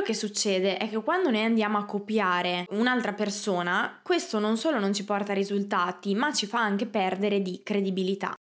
Quello che succede è che quando noi andiamo a copiare un'altra persona, questo non solo non ci porta risultati, ma ci fa anche perdere di credibilità.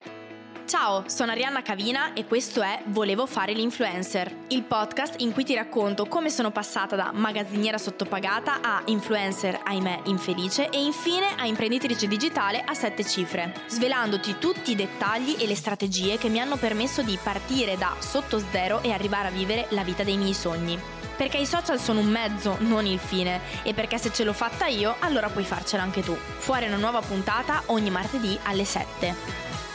Ciao, sono Arianna Cavina e questo è Volevo fare l'influencer, il podcast in cui ti racconto come sono passata da magazziniera sottopagata a influencer, ahimè, infelice e infine a imprenditrice digitale a sette cifre, svelandoti tutti i dettagli e le strategie che mi hanno permesso di partire da sotto zero e arrivare a vivere la vita dei miei sogni. Perché i social sono un mezzo, non il fine, e perché se ce l'ho fatta io, allora puoi farcela anche tu. Fuori una nuova puntata ogni martedì alle 7.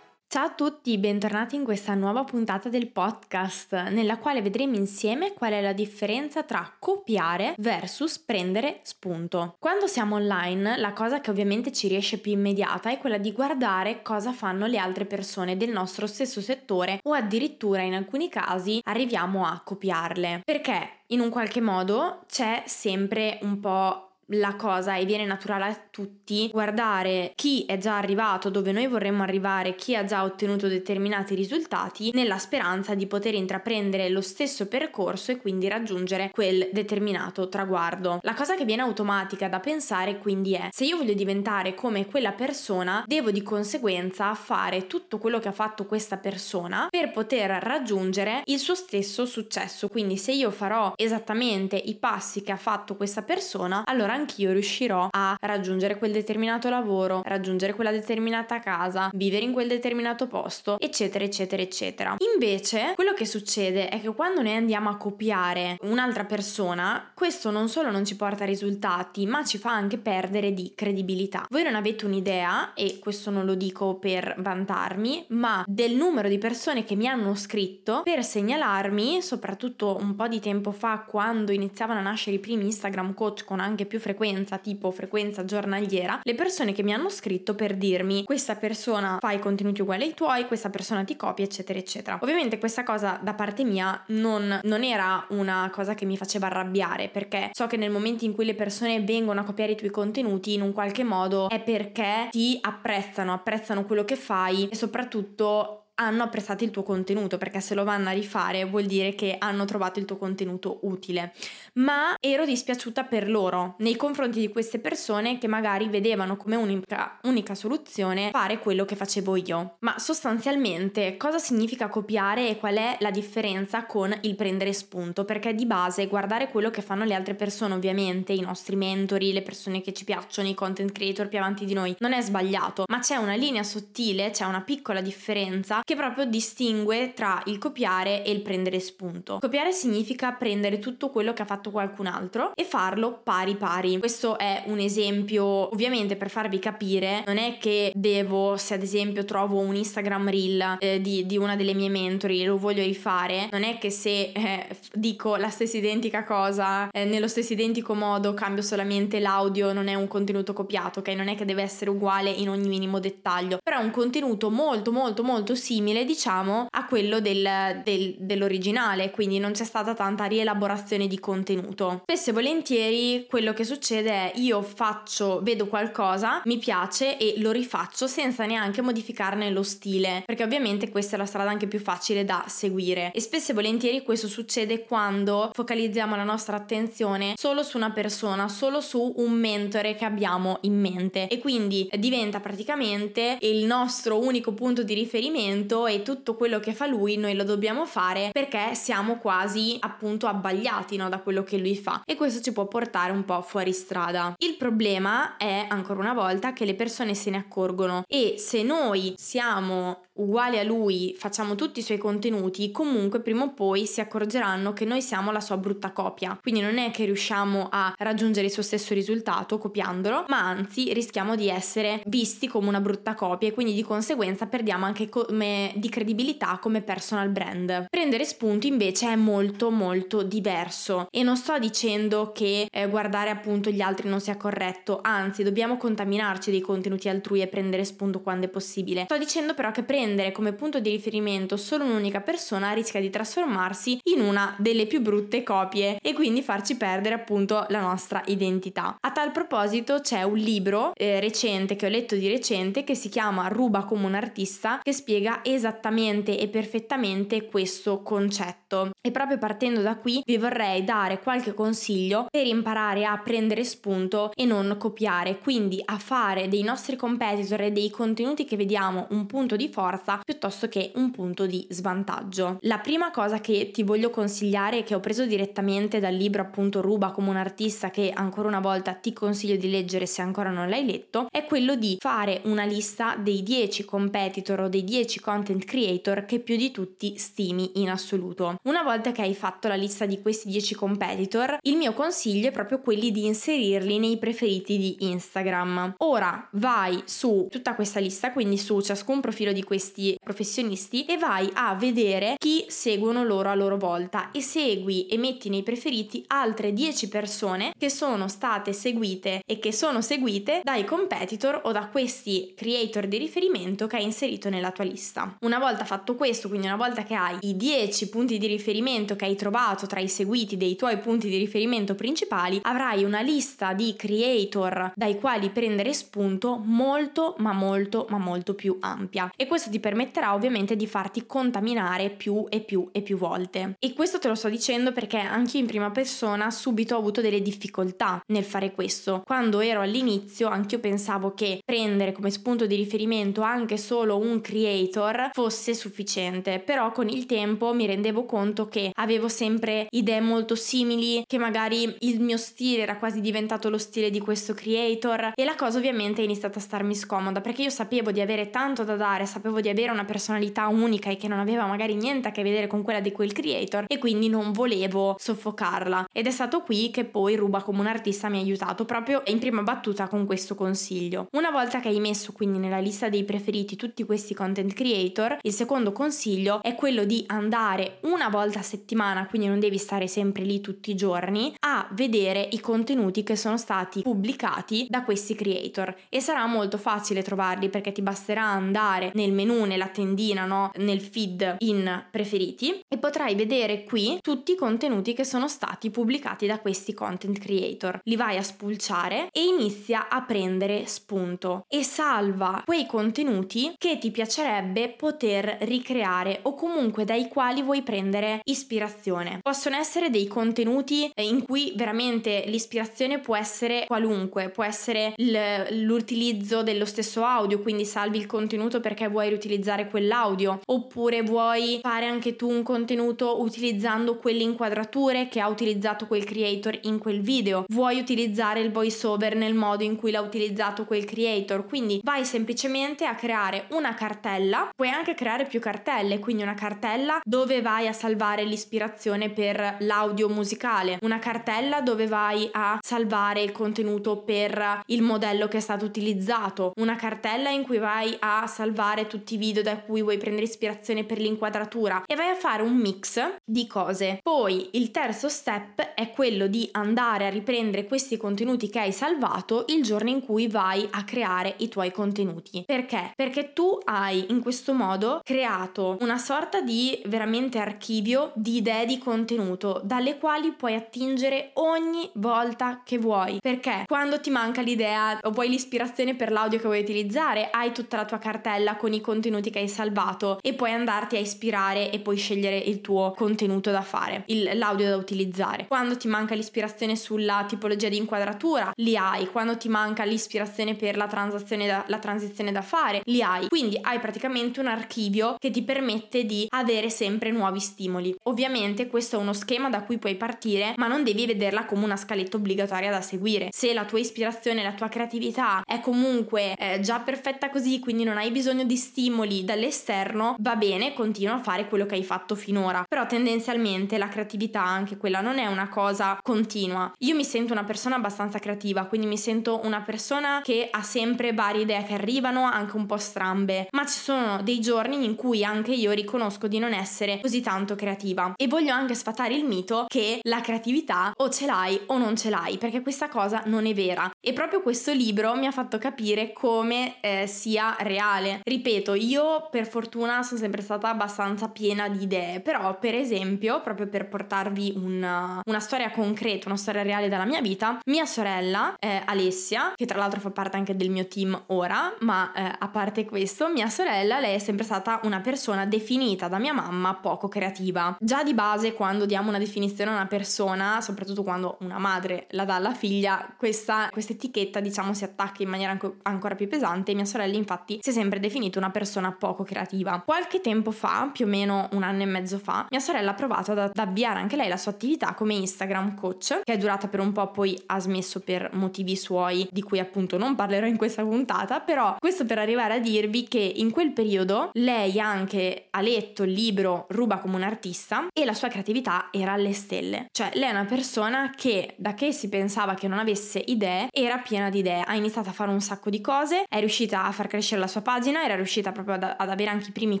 Ciao a tutti, bentornati in questa nuova puntata del podcast nella quale vedremo insieme qual è la differenza tra copiare versus prendere spunto. Quando siamo online, la cosa che ovviamente ci riesce più immediata è quella di guardare cosa fanno le altre persone del nostro stesso settore o addirittura in alcuni casi arriviamo a copiarle. Perché in un qualche modo c'è sempre un po' la cosa e viene naturale a tutti guardare chi è già arrivato dove noi vorremmo arrivare, chi ha già ottenuto determinati risultati nella speranza di poter intraprendere lo stesso percorso e quindi raggiungere quel determinato traguardo. La cosa che viene automatica da pensare quindi è se io voglio diventare come quella persona devo di conseguenza fare tutto quello che ha fatto questa persona per poter raggiungere il suo stesso successo. Quindi se io farò esattamente i passi che ha fatto questa persona allora anch'io riuscirò a raggiungere quel determinato lavoro, raggiungere quella determinata casa, vivere in quel determinato posto, eccetera, eccetera, eccetera. Invece, quello che succede è che quando noi andiamo a copiare un'altra persona, questo non solo non ci porta risultati, ma ci fa anche perdere di credibilità. Voi non avete un'idea, e questo non lo dico per vantarmi, ma del numero di persone che mi hanno scritto per segnalarmi, soprattutto un po' di tempo fa, quando iniziavano a nascere i primi Instagram coach con anche più frequenza tipo frequenza giornaliera, le persone che mi hanno scritto per dirmi questa persona fa i contenuti uguali ai tuoi, questa persona ti copia, eccetera, eccetera. Ovviamente questa cosa da parte mia non, non era una cosa che mi faceva arrabbiare, perché so che nel momento in cui le persone vengono a copiare i tuoi contenuti, in un qualche modo è perché ti apprezzano, apprezzano quello che fai e soprattutto hanno apprezzato il tuo contenuto perché se lo vanno a rifare vuol dire che hanno trovato il tuo contenuto utile. Ma ero dispiaciuta per loro nei confronti di queste persone che magari vedevano come unica, unica soluzione fare quello che facevo io. Ma sostanzialmente cosa significa copiare e qual è la differenza con il prendere spunto? Perché di base guardare quello che fanno le altre persone ovviamente i nostri mentori le persone che ci piacciono i content creator più avanti di noi non è sbagliato. Ma c'è una linea sottile c'è una piccola differenza che proprio distingue tra il copiare e il prendere spunto. Copiare significa prendere tutto quello che ha fatto qualcun altro e farlo pari pari. Questo è un esempio, ovviamente per farvi capire, non è che devo, se ad esempio trovo un Instagram reel eh, di, di, una delle mie mentori e lo voglio rifare, non è che se eh, dico la stessa identica cosa eh, nello stesso identico modo cambio solamente l'audio, non è un contenuto copiato, ok? Non è che deve essere uguale in ogni minimo dettaglio, però è un contenuto molto molto molto simile simile diciamo a quello del, del, dell'originale, quindi non c'è stata tanta rielaborazione di contenuto. Spesso e volentieri quello che succede è io faccio, vedo qualcosa, mi piace e lo rifaccio senza neanche modificarne lo stile, perché ovviamente questa è la strada anche più facile da seguire e spesso e volentieri questo succede quando focalizziamo la nostra attenzione solo su una persona, solo su un mentore che abbiamo in mente e quindi diventa praticamente il nostro unico punto di riferimento movimento e tutto quello che fa lui noi lo dobbiamo fare perché siamo quasi appunto abbagliati no, da quello che lui fa e questo ci può portare un po' fuori strada. Il problema è ancora una volta che le persone se ne accorgono e se noi siamo uguali a lui, facciamo tutti i suoi contenuti, comunque prima o poi si accorgeranno che noi siamo la sua brutta copia. Quindi non è che riusciamo a raggiungere il suo stesso risultato copiandolo, ma anzi rischiamo di essere visti come una brutta copia e quindi di conseguenza perdiamo anche come di credibilità come personal brand. Prendere spunti invece è molto molto diverso e non sto dicendo che eh, guardare appunto gli altri non sia corretto, anzi dobbiamo contaminarci dei contenuti altrui e prendere spunto quando è possibile. Sto dicendo però che prendere prendere come punto di riferimento solo un'unica persona rischia di trasformarsi in una delle più brutte copie e quindi farci perdere appunto la nostra identità. A tal proposito c'è un libro eh, recente che ho letto di recente che si chiama Ruba come un artista che spiega esattamente e perfettamente questo concetto. E proprio partendo da qui vi vorrei dare qualche consiglio per imparare a prendere spunto e non copiare, quindi a fare dei nostri competitor e dei contenuti che vediamo un punto di forza piuttosto che un punto di svantaggio. La prima cosa che ti voglio consigliare che ho preso direttamente dal libro appunto Ruba come un artista che ancora una volta ti consiglio di leggere se ancora non l'hai letto è quello di fare una lista dei 10 competitor o dei 10 content creator che più di tutti stimi in assoluto. Una volta che hai fatto la lista di questi 10 competitor, il mio consiglio è proprio quelli di inserirli nei preferiti di Instagram. Ora vai su tutta questa lista, quindi su ciascun profilo di questi professionisti e vai a vedere chi seguono loro a loro volta e segui e metti nei preferiti altre 10 persone che sono state seguite e che sono seguite dai competitor o da questi creator di riferimento che hai inserito nella tua lista. Una volta fatto questo, quindi una volta che hai i 10 punti di riferimento che hai trovato tra i seguiti dei tuoi punti di riferimento principali, avrai una lista di creator dai quali prendere spunto molto ma molto ma molto più ampia e questo ti permetterà ovviamente di farti contaminare più e più e più volte. E questo te lo sto dicendo perché anche in prima persona subito ho avuto delle difficoltà nel fare questo. Quando ero all'inizio anche io pensavo che prendere come spunto di riferimento anche solo un creator fosse sufficiente, però con il tempo mi rendevo conto che avevo sempre idee molto simili, che magari il mio stile era quasi diventato lo stile di questo creator e la cosa ovviamente è iniziata a starmi scomoda perché io sapevo di avere tanto da dare, sapevo di avere una personalità unica e che non aveva magari niente a che vedere con quella di quel creator e quindi non volevo soffocarla ed è stato qui che poi Ruba come un artista mi ha aiutato proprio in prima battuta con questo consiglio. Una volta che hai messo quindi nella lista dei preferiti tutti questi content creator, il secondo consiglio è quello di andare una volta a settimana, quindi non devi stare sempre lì tutti i giorni, a vedere i contenuti che sono stati pubblicati da questi creator e sarà molto facile trovarli perché ti basterà andare nel menu, nella tendina, no? nel feed in preferiti e potrai vedere qui tutti i contenuti che sono stati pubblicati da questi content creator. Li vai a spulciare e inizia a prendere spunto e salva quei contenuti che ti piacerebbe poter ricreare o comunque dai quali vuoi prendere ispirazione. Possono essere dei contenuti eh, in cui veramente l'ispirazione può essere qualunque, può essere l'utilizzo dello stesso audio, quindi salvi il contenuto perché vuoi riutilizzare quell'audio, oppure vuoi fare anche tu un contenuto utilizzando quelle inquadrature che ha utilizzato quel creator in quel video, vuoi utilizzare il voice over nel modo in cui l'ha utilizzato quel creator, quindi vai semplicemente a creare una cartella, puoi anche creare più cartelle, quindi una cartella dove vai a salvare l'ispirazione per l'audio musicale, una cartella dove vai a salvare il contenuto per il modello che è stato utilizzato, una cartella in cui vai a salvare tutti i video da cui vuoi prendere ispirazione per l'inquadratura e vai a fare un mix di cose. Poi il terzo step è quello di andare a riprendere questi contenuti che hai salvato il giorno in cui vai a creare i tuoi contenuti. Perché? Perché tu hai in questo modo creato una sorta di veramente archivio di idee di contenuto dalle quali puoi attingere ogni volta che vuoi. Perché quando ti manca l'idea o vuoi l'ispirazione per l'audio che vuoi utilizzare, hai tutta la tua cartella con i contenuti che hai salvato e puoi andarti a ispirare e poi scegliere il tuo contenuto da fare, il, l'audio da utilizzare. Quando ti manca l'ispirazione sulla tipologia di inquadratura, li hai. Quando ti manca l'ispirazione per la da, la transizione da fare, li hai. Quindi hai praticamente un archivio che ti permette di avere sempre nuovi stimoli. Ovviamente questo è uno schema da cui puoi partire, ma non devi vederla come una scaletta obbligatoria da seguire. Se la tua ispirazione, la tua creatività è comunque eh, già perfetta così, quindi non hai bisogno di stimoli dall'esterno, va bene, continua a fare quello che hai fatto finora. Però tendenzialmente la creatività, anche quella, non è una cosa continua. Io mi sento una persona abbastanza creativa, quindi mi sento una persona che ha sempre varie idee che arrivano, anche un po' strambe, ma ci sono dei giorni in cui anche io riconosco di non essere così tanto creativa e voglio anche sfatare il mito che la creatività o ce l'hai o non ce l'hai, perché questa cosa non è vera. E proprio questo libro mi ha fatto capire come eh, sia reale. Ripeto, io per fortuna sono sempre stata abbastanza piena di idee, però per esempio, proprio per portarvi una, una storia concreta, una storia reale dalla mia vita, mia sorella eh, Alessia, che tra l'altro fa parte anche del mio team ora, ma eh, a parte questo, mia sorella, lei è sempre stata una persona definita da mia mamma poco creativa. Già di base quando diamo una definizione a una persona, soprattutto quando una madre la dà alla figlia, questa etichetta diciamo si attacca in maniera anco, ancora più pesante. Mia sorella infatti si è sempre definita una persona poco creativa. Qualche tempo fa, più o meno un anno e mezzo fa, mia sorella ha provato ad avviare anche lei la sua attività come Instagram coach, che è durata per un po', poi ha smesso per motivi suoi, di cui appunto non parlerò in questa puntata, però questo per arrivare a dirvi che in quel periodo lei anche ha letto il libro Ruba come un artista e la sua creatività era alle stelle. Cioè lei è una persona che da che si pensava che non avesse idee, era piena di idee, ha iniziato a fare un sacco di cose, è riuscita a far crescere la sua pagina, era riuscita proprio ad, ad avere anche i primi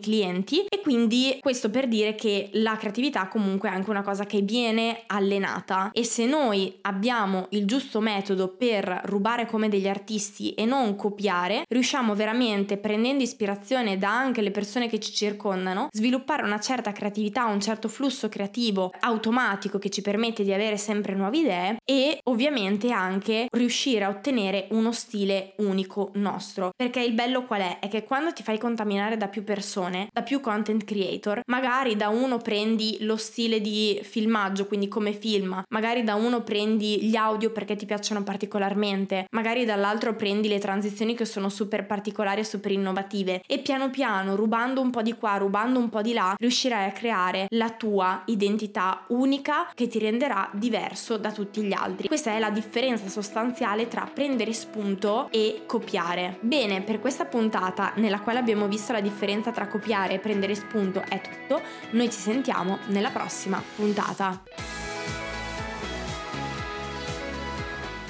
clienti e quindi questo per dire che la creatività comunque è anche una cosa che viene allenata e se noi abbiamo il giusto metodo per rubare come degli artisti e non copiare, riusciamo veramente prendendo ispirazione da anche le persone che ci circondano, sviluppare una certa creatività, un certo flusso creativo automatico che ci permette di avere sempre nuove idee e ovviamente anche riuscire a ottenere uno stile unico nostro. Perché il bello qual è? È che quando ti fai contaminare da più persone, da più content creator, magari da uno prendi lo stile di filmaggio, quindi come film, magari da uno prendi gli audio perché ti piacciono particolarmente, magari dall'altro prendi le transizioni che sono super particolari e super innovative e piano piano, rubando un po' di qua, rubando un po' di là, riuscirai a creare la tua identità unica che ti renderà diverso da tutti gli altri. Questa è la differenza sostanziale tra prendere spunto e copiare. Bene, per questa puntata nella quale abbiamo visto la differenza tra copiare e prendere spunto è tutto, noi ci sentiamo nella prossima puntata.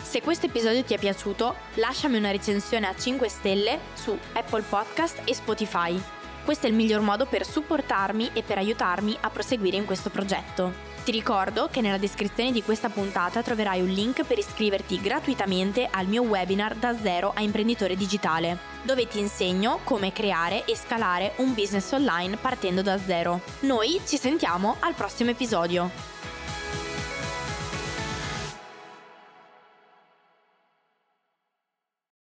Se questo episodio ti è piaciuto, lasciami una recensione a 5 stelle su Apple Podcast e Spotify. Questo è il miglior modo per supportarmi e per aiutarmi a proseguire in questo progetto. Ti ricordo che nella descrizione di questa puntata troverai un link per iscriverti gratuitamente al mio webinar da zero a imprenditore digitale, dove ti insegno come creare e scalare un business online partendo da zero. Noi ci sentiamo al prossimo episodio.